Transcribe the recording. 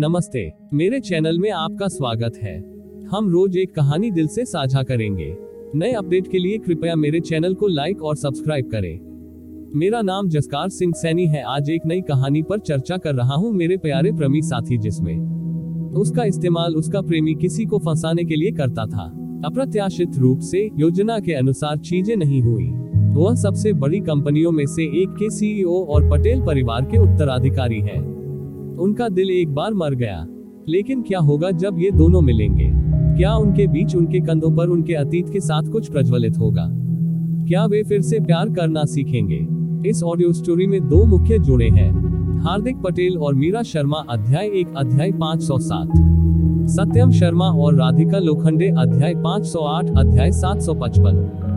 नमस्ते, मेरे चैनल में आपका स्वागत है। हम रोज एक कहानी दिल से साझा करेंगे। नए अपडेट के लिए कृपया मेरे चैनल को लाइक और सब्सक्राइब करें। मेरा नाम जसकार सिंह सैनी है। आज एक नई कहानी पर चर्चा कर रहा हूँ मेरे प्यारे प्रेमी साथी जिसमें उसका इस्तेमाल उसका प्रेमी किसी को फंसाने के लिए करता था। अप्रत्याशित रूप से योजना के अनुसार चीज़ें नहीं हुई। वह सबसे बड़ी कंपनियों में से एक के सीईओ और पटेल परिवार के उत्तराधिकारी हैं। उनका दिल एक बार मर गया। लेकिन क्या होगा जब ये दोनों मिलेंगे? क्या उनके बीच उनके कंधों पर उनके अतीत के साथ कुछ प्रज्वलित होगा? क्या वे फिर से प्यार करना सीखेंगे? इस ऑडियो स्टोरी में दो मुख्य जुड़े हैं। हार्दिक पटेल और मीरा शर्मा, अध्याय एक, अध्याय 507 सत्यम शर्मा और राधिका लोखंडे, अध्याय 508 अध्याय 755